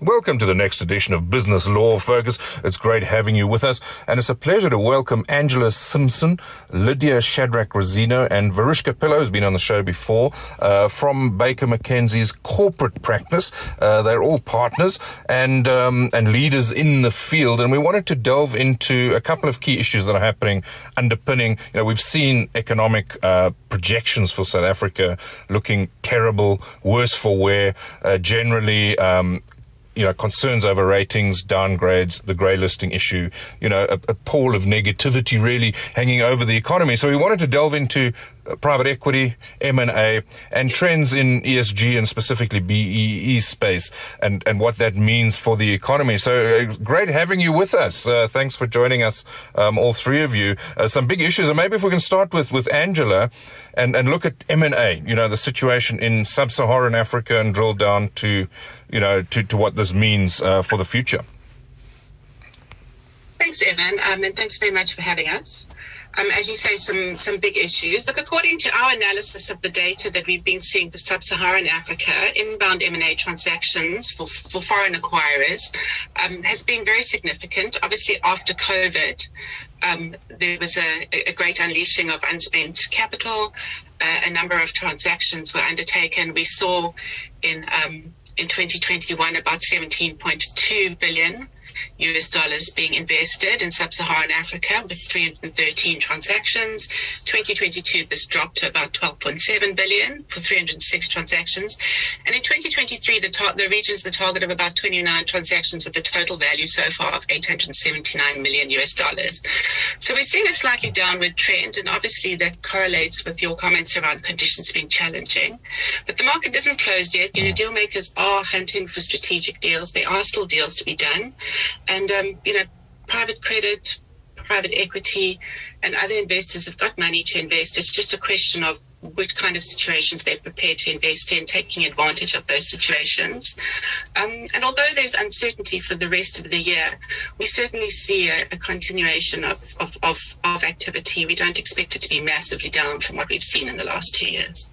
Welcome to the next edition of Business Law Focus. It's great having you with us, and it's a pleasure to welcome Angela Simpson, Lydia Shadrach-Razzino, and Verushca Pillay, who's been on the show before, uh, from Baker McKenzie's corporate practice. Uh, they're all partners and um, and leaders in the field, and we wanted to delve into a couple of key issues that are happening, underpinning. You know, we've seen economic uh, projections for South Africa looking terrible, worse for wear. Uh, generally. Um, you know, concerns over ratings, downgrades, the grey listing issue, you know, a, a pall of negativity really hanging over the economy. So we wanted to delve into uh, private equity, M&A, and trends in ESG and specifically BEE space and, and what that means for the economy. So uh, great having you with us. Uh, thanks for joining us, um, all three of you. Uh, some big issues, and maybe if we can start with, with Angela and, and look at M&A, you know, the situation in sub-Saharan Africa and drill down to you know, to, to what this means uh, for the future. Thanks, Evan, um, and thanks very much for having us. Um, as you say, some some big issues. Look, according to our analysis of the data that we've been seeing for sub-Saharan Africa, inbound M&A transactions for, for foreign acquirers um, has been very significant. Obviously, after COVID, um, there was a, a, great unleashing of unspent capital. Uh, a number of transactions were undertaken. We saw in um, in 2021 about 17.2 billion US dollars being invested in sub-Saharan Africa with 313 transactions. 2022, this dropped to about 12.7 billion for 306 transactions. And in 2023, the, tar- the region's the target of about 29 transactions with a total value so far of 879 million US dollars. So we're seeing a slightly downward trend, and obviously that correlates with your comments around conditions being challenging. But the market isn't closed yet. You know, deal makers are hunting for strategic deals. There are still deals to be done. And, um, you know, private credit, private equity, and other investors have got money to invest. It's just a question of which kind of situations they're prepared to invest in, taking advantage of those situations. Um, and although there's uncertainty for the rest of the year, we certainly see a, a continuation of, of, of, of activity. We don't expect it to be massively down from what we've seen in the last two years.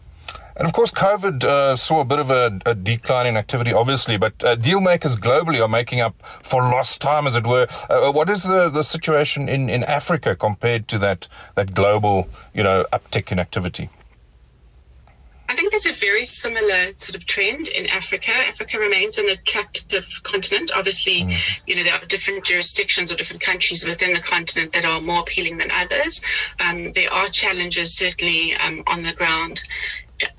And of course, COVID uh, saw a bit of a, a, decline in activity, obviously, but uh, deal makers globally are making up for lost time, as it were. Uh, what is the, the situation in, in Africa compared to that, that global, you know, uptick in activity? I think there's a very similar sort of trend in Africa. Africa remains an attractive continent. Obviously, mm. you know, there are different jurisdictions or different countries within the continent that are more appealing than others. Um, there are challenges certainly um, on the ground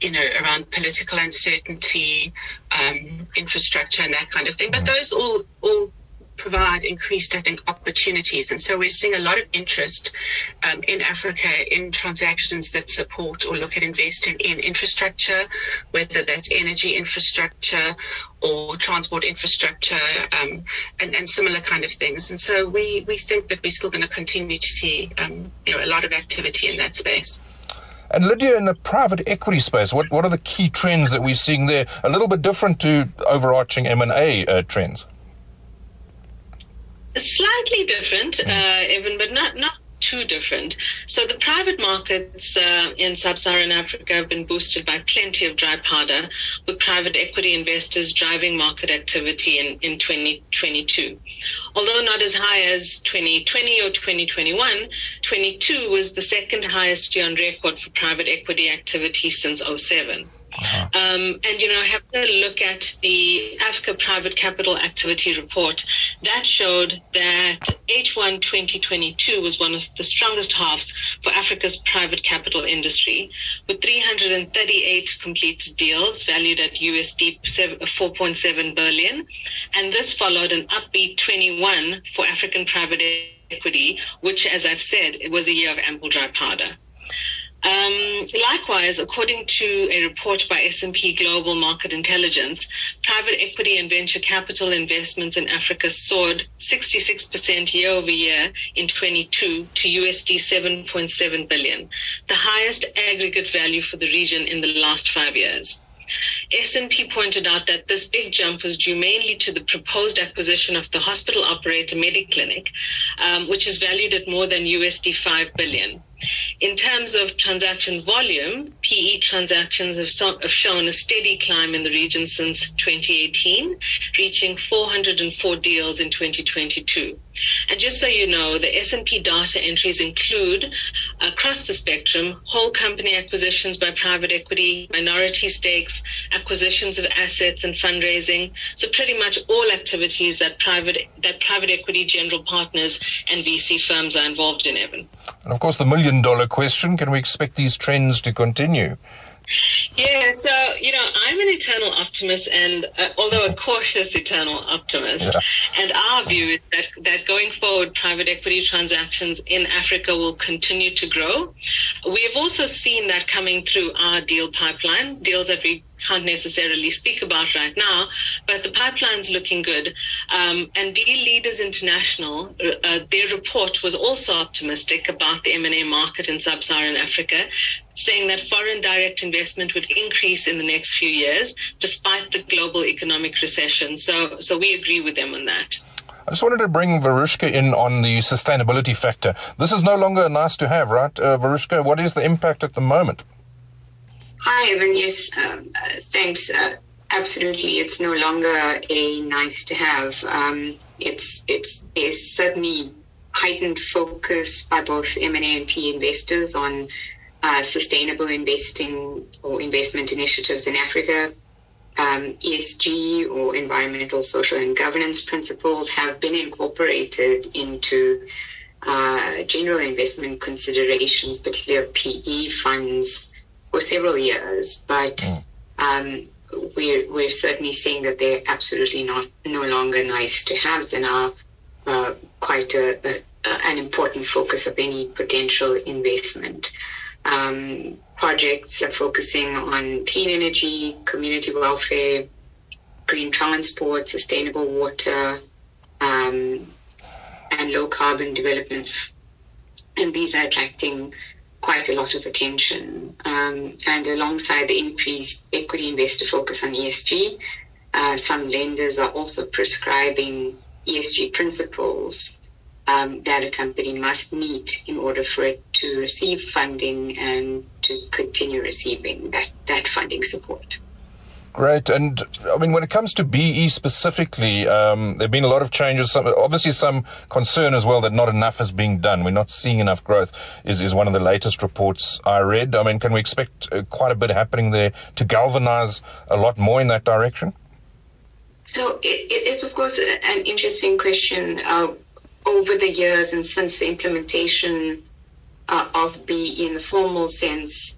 you know, around political uncertainty, um, infrastructure, and that kind of thing. But mm. those all all provide increased, I think, opportunities. And so we're seeing a lot of interest um, in Africa in transactions that support or look at investing in infrastructure, whether that's energy infrastructure or transport infrastructure um, and, and, similar kind of things. And so we, we think that we're still going to continue to see um, you know, a lot of activity in that space. And Lydia, in the private equity space, what, what are the key trends that we're seeing there? A little bit different to overarching M&A uh, trends. Slightly different, mm. uh, Evan, but not, not too different. So the private markets uh, in sub-Saharan Africa have been boosted by plenty of dry powder, with private equity investors driving market activity in, in 2022. Although not as high as 2020 or 2021, 22 was the second highest year on record for private equity activity since 07. Uh-huh. Um, and, you know, having a look at the Africa Private Capital Activity Report, that showed that H1 2022 was one of the strongest halves for Africa's private capital industry, with 338 completed deals valued at USD 4.7 billion. And this followed an upbeat 21 for African private equity, which, as I've said, it was a year of ample dry powder. Um, likewise, according to a report by S&P Global Market Intelligence, private equity and venture capital investments in Africa soared 66% year over year in 22 to USD 7.7 billion, the highest aggregate value for the region in the last five years. S&P pointed out that this big jump was due mainly to the proposed acquisition of the hospital operator Mediclinic, um, which is valued at more than USD 5 billion. In terms of transaction volume, PE transactions have, so, have, shown a steady climb in the region since 2018, reaching 404 deals in 2022. And just so you know, the S&P data entries include across the spectrum whole company acquisitions by private equity, minority stakes, acquisitions of assets and fundraising. So pretty much all activities that private that private equity general partners and VC firms are involved in, Evan. And of course the million dollar question, can we expect these trends to continue? Yeah, so you know, I'm an eternal optimist, and uh, although a cautious eternal optimist, yeah. and our view is that that going forward, private equity transactions in Africa will continue to grow. We have also seen that coming through our deal pipeline, deals that we can't necessarily speak about right now, but the pipeline's looking good. Um, and Deal Leaders International, uh, uh, their report was also optimistic about the M&A market in sub-Saharan Africa, saying that foreign direct investment would increase in the next few years, despite the global economic recession. So, so we agree with them on that. I just wanted to bring Verushca in on the sustainability factor. This is no longer nice to have, right? Uh, Verushca, what is the impact at the moment? Hi, Evan. Yes, um, uh, thanks. Uh, absolutely, it's no longer a nice to have. Um, it's it's there's certainly heightened focus by both M and A and P investors on uh, sustainable investing or investment initiatives in Africa. Um, ESG or environmental, social, and governance principles have been incorporated into uh, general investment considerations, particularly PE funds for several years, but mm. um, we're we're certainly seeing that they're absolutely not no longer nice to have and are uh, quite a, a, an important focus of any potential investment. Um, projects are focusing on clean energy, community welfare, green transport, sustainable water, um, and low carbon developments. And these are attracting quite a lot of attention. Um, and alongside the increased equity investor focus on ESG, uh, some lenders are also prescribing ESG principles um, that a company must meet in order for it to receive funding and to continue receiving that, that funding support. Great. And I mean, when it comes to BE specifically, um, there have been a lot of changes. Some, obviously, some concern as well that not enough is being done. We're not seeing enough growth, is, is one of the latest reports I read. I mean, can we expect uh, quite a bit happening there to galvanize a lot more in that direction? So it, it's, of course, an interesting question. Uh, over the years and since the implementation uh, of BE in the formal sense,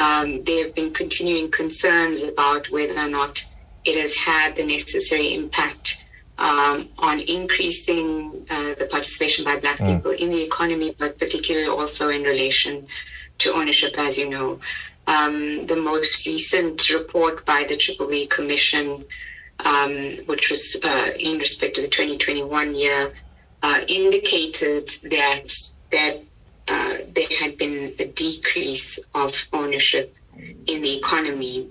um, there have been continuing concerns about whether or not it has had the necessary impact um, on increasing uh, the participation by Black mm. people in the economy, but particularly also in relation to ownership, as you know. Um, the most recent report by the Triple B Commission, um, which was uh, in respect to the 2021 year, uh, indicated that that uh, there had been a decrease of ownership in the economy.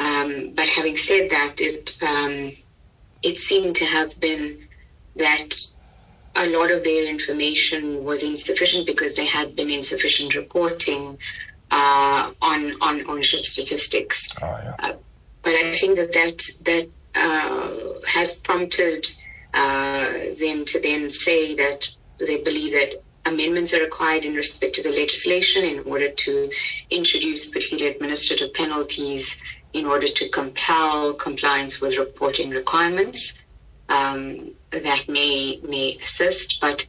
Um, but having said that, it um, it seemed to have been that a lot of their information was insufficient because there had been insufficient reporting uh, on on ownership statistics. Oh, yeah. uh, but I think that that that uh, has prompted uh, them to then say that they believe that amendments are required in respect to the legislation in order to introduce particular administrative penalties in order to compel compliance with reporting requirements. Um, that may may assist, but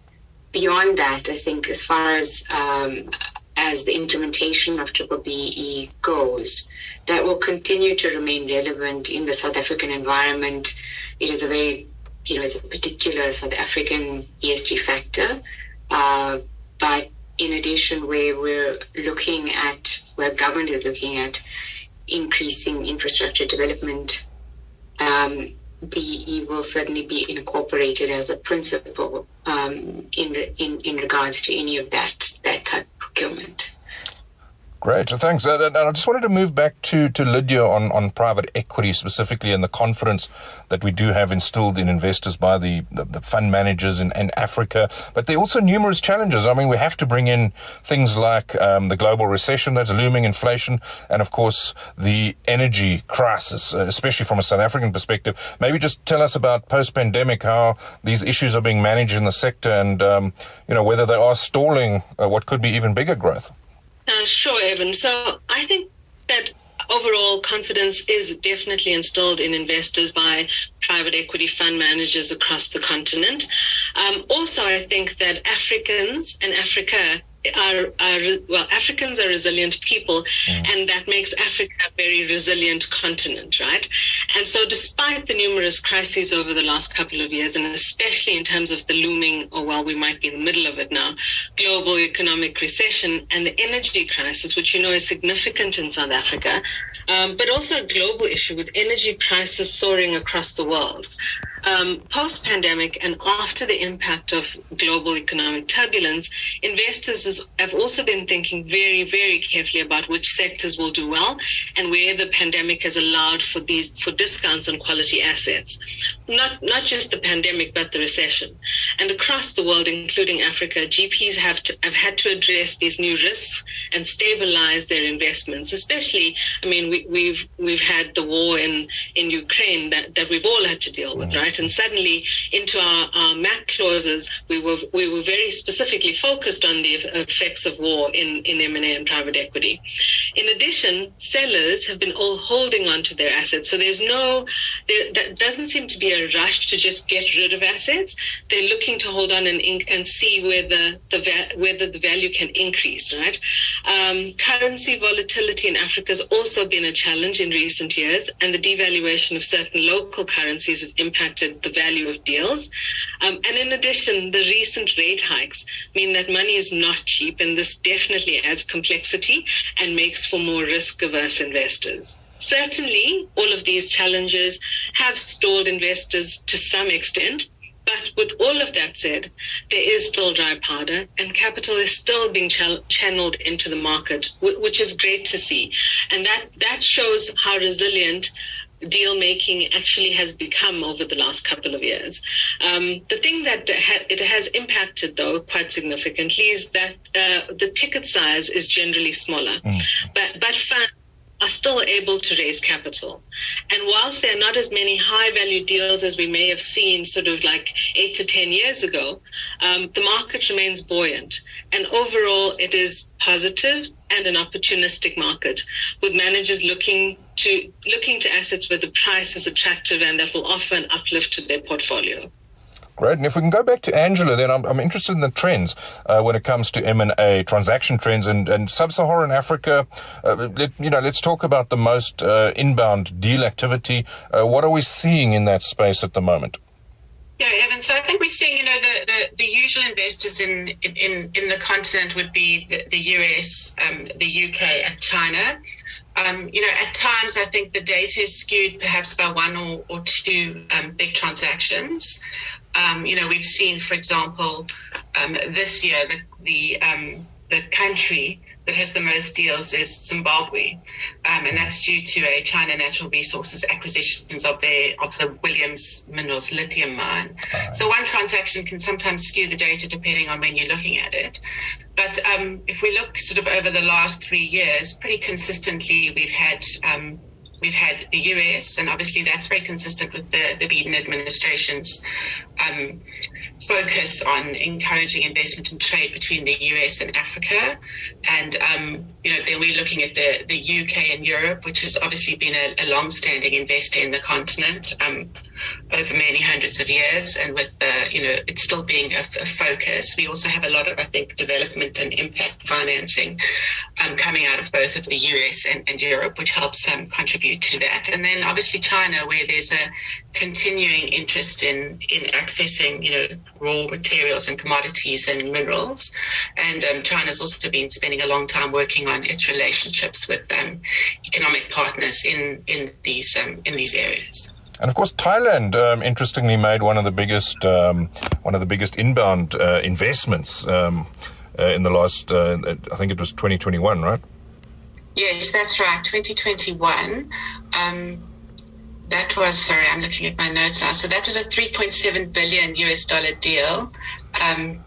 beyond that, I think as far as um, as the implementation of Triple BE goes, that will continue to remain relevant in the South African environment. It is a very, you know, it's a particular South African ESG factor. Uh, but in addition, where we're looking at, where government is looking at increasing infrastructure development, um, BE will certainly be incorporated as a principle um, in, in in regards to any of that that type of procurement. Great, thanks. Uh, and I just wanted to move back to, to Lydia on, on private equity specifically and the confidence that we do have instilled in investors by the, the, the, fund managers in, in Africa. But there are also numerous challenges. I mean, we have to bring in things like um, the global recession that's looming, inflation, and of course the energy crisis, uh, especially from a South African perspective. Maybe just tell us about post-pandemic how these issues are being managed in the sector and, um, you know, whether they are stalling uh, what could be even bigger growth. Uh, sure, Evan. So I think that overall confidence is definitely instilled in investors by private equity fund managers across the continent. Um, also, I think that Africans and Africa are, are well, Africans are resilient people, mm. and that makes Africa a very resilient continent, right? And so, despite the numerous crises over the last couple of years, and especially in terms of the looming, or well, we might be in the middle of it now, global economic recession and the energy crisis, which you know is significant in South Africa, um, but also a global issue with energy prices soaring across the world. Um, Post pandemic and after the impact of global economic turbulence, investors have also been thinking very, very carefully about which sectors will do well and where the pandemic has allowed for these for discounts on quality assets. Not not just the pandemic, but the recession. And across the world, including Africa, GPs have to, have had to address these new risks and stabilize their investments. Especially, I mean, we, we've we've had the war in in Ukraine that, that we've all had to deal with, mm. right? And suddenly, into our, our MAC clauses, we were we were very specifically focused on the effects of war in in M&A and private equity. In addition, sellers have been all holding on to their assets, so there's no there that doesn't seem to be a rush to just get rid of assets. They're looking to hold on and and see where the, the whether the value can increase. Right. Um, currency volatility in Africa has also been a challenge in recent years, and the devaluation of certain local currencies has impacted impacted the value of deals. Um, and in addition, the recent rate hikes mean that money is not cheap, and this definitely adds complexity and makes for more risk averse investors. Certainly, all of these challenges have stalled investors to some extent, but with all of that said, there is still dry powder and capital is still being ch- channeled into the market, w- which is great to see. And that, that shows how resilient deal making actually has become over the last couple of years. Um, the thing that ha- it has impacted, though, quite significantly is that uh, the ticket size is generally smaller, mm. but but funds are still able to raise capital. And whilst there are not as many high value deals as we may have seen sort of like eight to 10 years ago, um, the market remains buoyant. And overall, it is positive and an opportunistic market with managers looking to looking to assets where the price is attractive and that will offer an uplift to their portfolio. Great. And if we can go back to Angela, then I'm, I'm interested in the trends uh, when it comes to M&A, transaction trends, and, and sub-Saharan Africa. Uh, let, you know, let's talk about the most uh, inbound deal activity. Uh, what are we seeing in that space at the moment? Yeah, Evan. So I think we're seeing, you know, the, the, the usual investors in, in, in the continent would be the, the US, um, the UK, and China. Um, you know, at times I think the data is skewed perhaps by one or, or two um, big transactions. Um, you know, we've seen, for example, um, this year the the, um, the country that has the most deals is Zimbabwe, um, and that's due to a China Natural Resources acquisitions of the of the Williams Minerals lithium mine. So one transaction can sometimes skew the data depending on when you're looking at it. But um, if we look sort of over the last three years, pretty consistently we've had um, we've had the US, and obviously that's very consistent with the, the Biden administration's um, focus on encouraging investment and trade between the US and Africa. And, um, you know, then we're looking at the, the UK and Europe, which has obviously been a, a long-standing investor in the continent. Um, over many hundreds of years, and with uh, you know it's still being a, a, focus, we also have a lot of I think development and impact financing um, coming out of both of the US and, and Europe, which helps um, contribute to that. And then obviously China, where there's a continuing interest in in accessing you know raw materials and commodities and minerals, and um, China's also been spending a long time working on its relationships with um, economic partners in in these um, in these areas. And of course, Thailand, um, interestingly, made one of the biggest um, one of the biggest inbound uh, investments um, uh, in the last. Uh, I think it was 2021, right? Yes, that's right. 2021. Um, that was sorry, I'm looking at my notes now. So that was a 3.7 billion US dollar deal, um,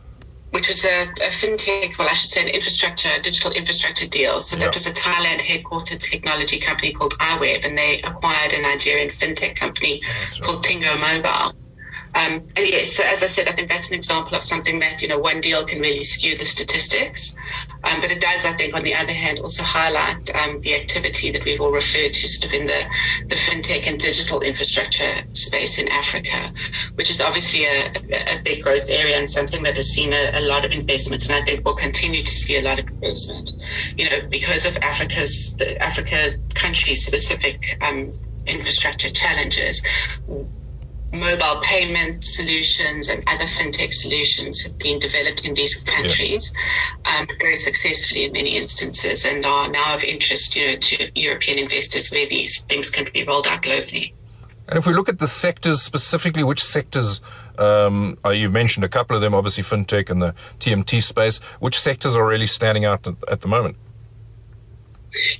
which was a, a, fintech, well, I should say, an infrastructure, a digital infrastructure deal. So that was a Thailand headquartered technology company called iWeb, and they acquired a Nigerian fintech company called Tingo Mobile. Um, and yes, as I said, I think that's an example of something that, you know, one deal can really skew the statistics. Um, but it does, I think, on the other hand, also highlight um, the activity that we've all referred to sort of in the, the fintech and digital infrastructure space in Africa, which is obviously a, a big growth area and something that has seen a, a lot of investment. And I think will continue to see a lot of investment, you know, because of Africa's, Africa country specific um, infrastructure challenges mobile payment solutions and other fintech solutions have been developed in these countries yeah. um, very successfully in many instances and are now of interest you know, to European investors where these things can be rolled out globally. And if we look at the sectors specifically, which sectors, um, you've mentioned a couple of them, obviously fintech and the TMT space, which sectors are really standing out at, at the moment?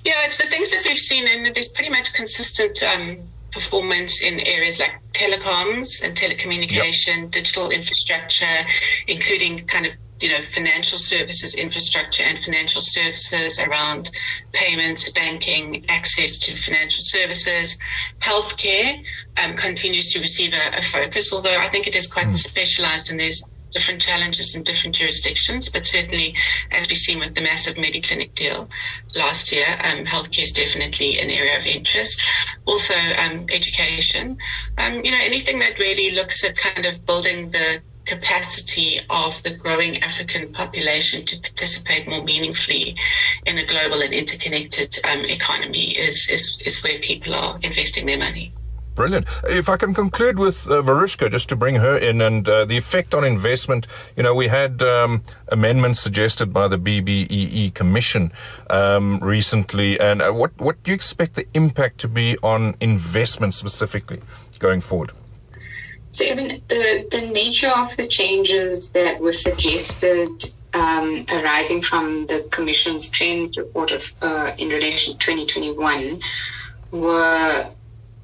Yeah, it's the things that we've seen, and there's pretty much consistent um, performance in areas like telecoms and telecommunication, yep. digital infrastructure, including kind of you know financial services infrastructure and financial services around payments, banking, access to financial services, healthcare um, continues to receive a, a, focus. Although I think it is quite mm. specialised and there's different challenges in different jurisdictions, but certainly, as we've seen with the massive Mediclinic deal last year, um, healthcare is definitely an area of interest. Also, um, education. Um, you know, anything that really looks at kind of building the capacity of the growing African population to participate more meaningfully in a global and interconnected um, economy is, is, is where people are investing their money. Brilliant. If I can conclude with uh, Verushca, just to bring her in and uh, the effect on investment. You know, we had um, amendments suggested by the BBEE Commission um, recently, and uh, what what do you expect the impact to be on investment specifically going forward? So, even the the nature of the changes that were suggested um, arising from the Commission's trend report of uh, in relation to 2021 were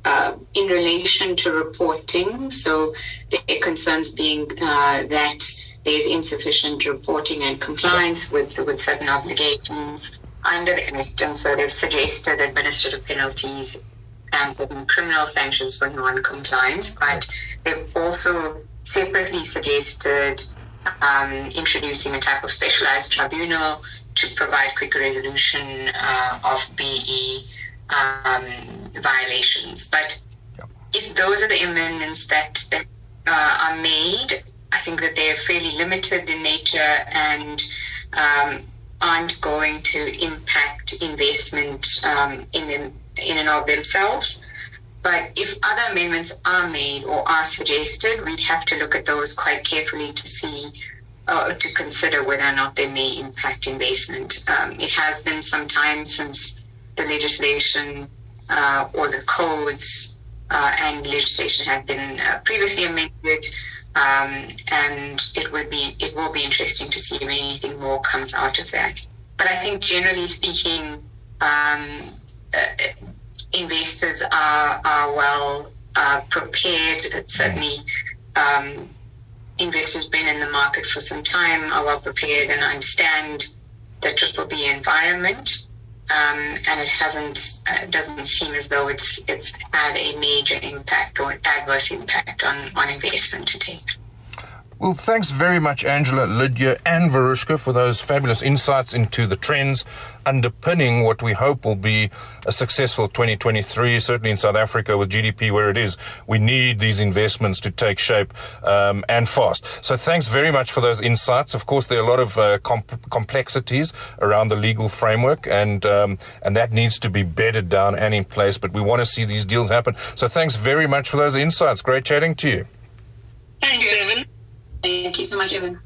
uh, in relation to reporting. So the concerns being uh, that there's insufficient reporting and compliance with with certain obligations under the Act, and so they've suggested administrative penalties and criminal sanctions for non-compliance. But they've also separately suggested um, introducing a type of specialized tribunal to provide quicker resolution uh, of BE um, violations. But if those are the amendments that, that uh, are made, I think that they're fairly limited in nature and um, aren't going to impact investment um, in them in and of themselves. But if other amendments are made or are suggested, we'd have to look at those quite carefully to see uh, to consider whether or not they may impact investment. Um, it has been some time since the legislation uh, or the codes uh, and legislation have been uh, previously amended. Um, and it would be it will be interesting to see if anything more comes out of that. But I think generally speaking, um, uh, investors are are well uh, prepared. Certainly, um, investors been in the market for some time are well prepared and understand the triple B environment um, and it hasn't uh, doesn't seem as though it's it's had a major impact or adverse impact on on investment to date. Well, thanks very much, Angela, Lydia, and Verushca, for those fabulous insights into the trends underpinning what we hope will be a successful 2023, certainly in South Africa with GDP where it is. We need these investments to take shape um, and fast. So thanks very much for those insights. Of course, there are a lot of uh, comp- complexities around the legal framework, and um, and that needs to be bedded down and in place. But we want to see these deals happen. So thanks very much for those insights. Great chatting to you. Thanks, Evan. Thank you so much, Evan.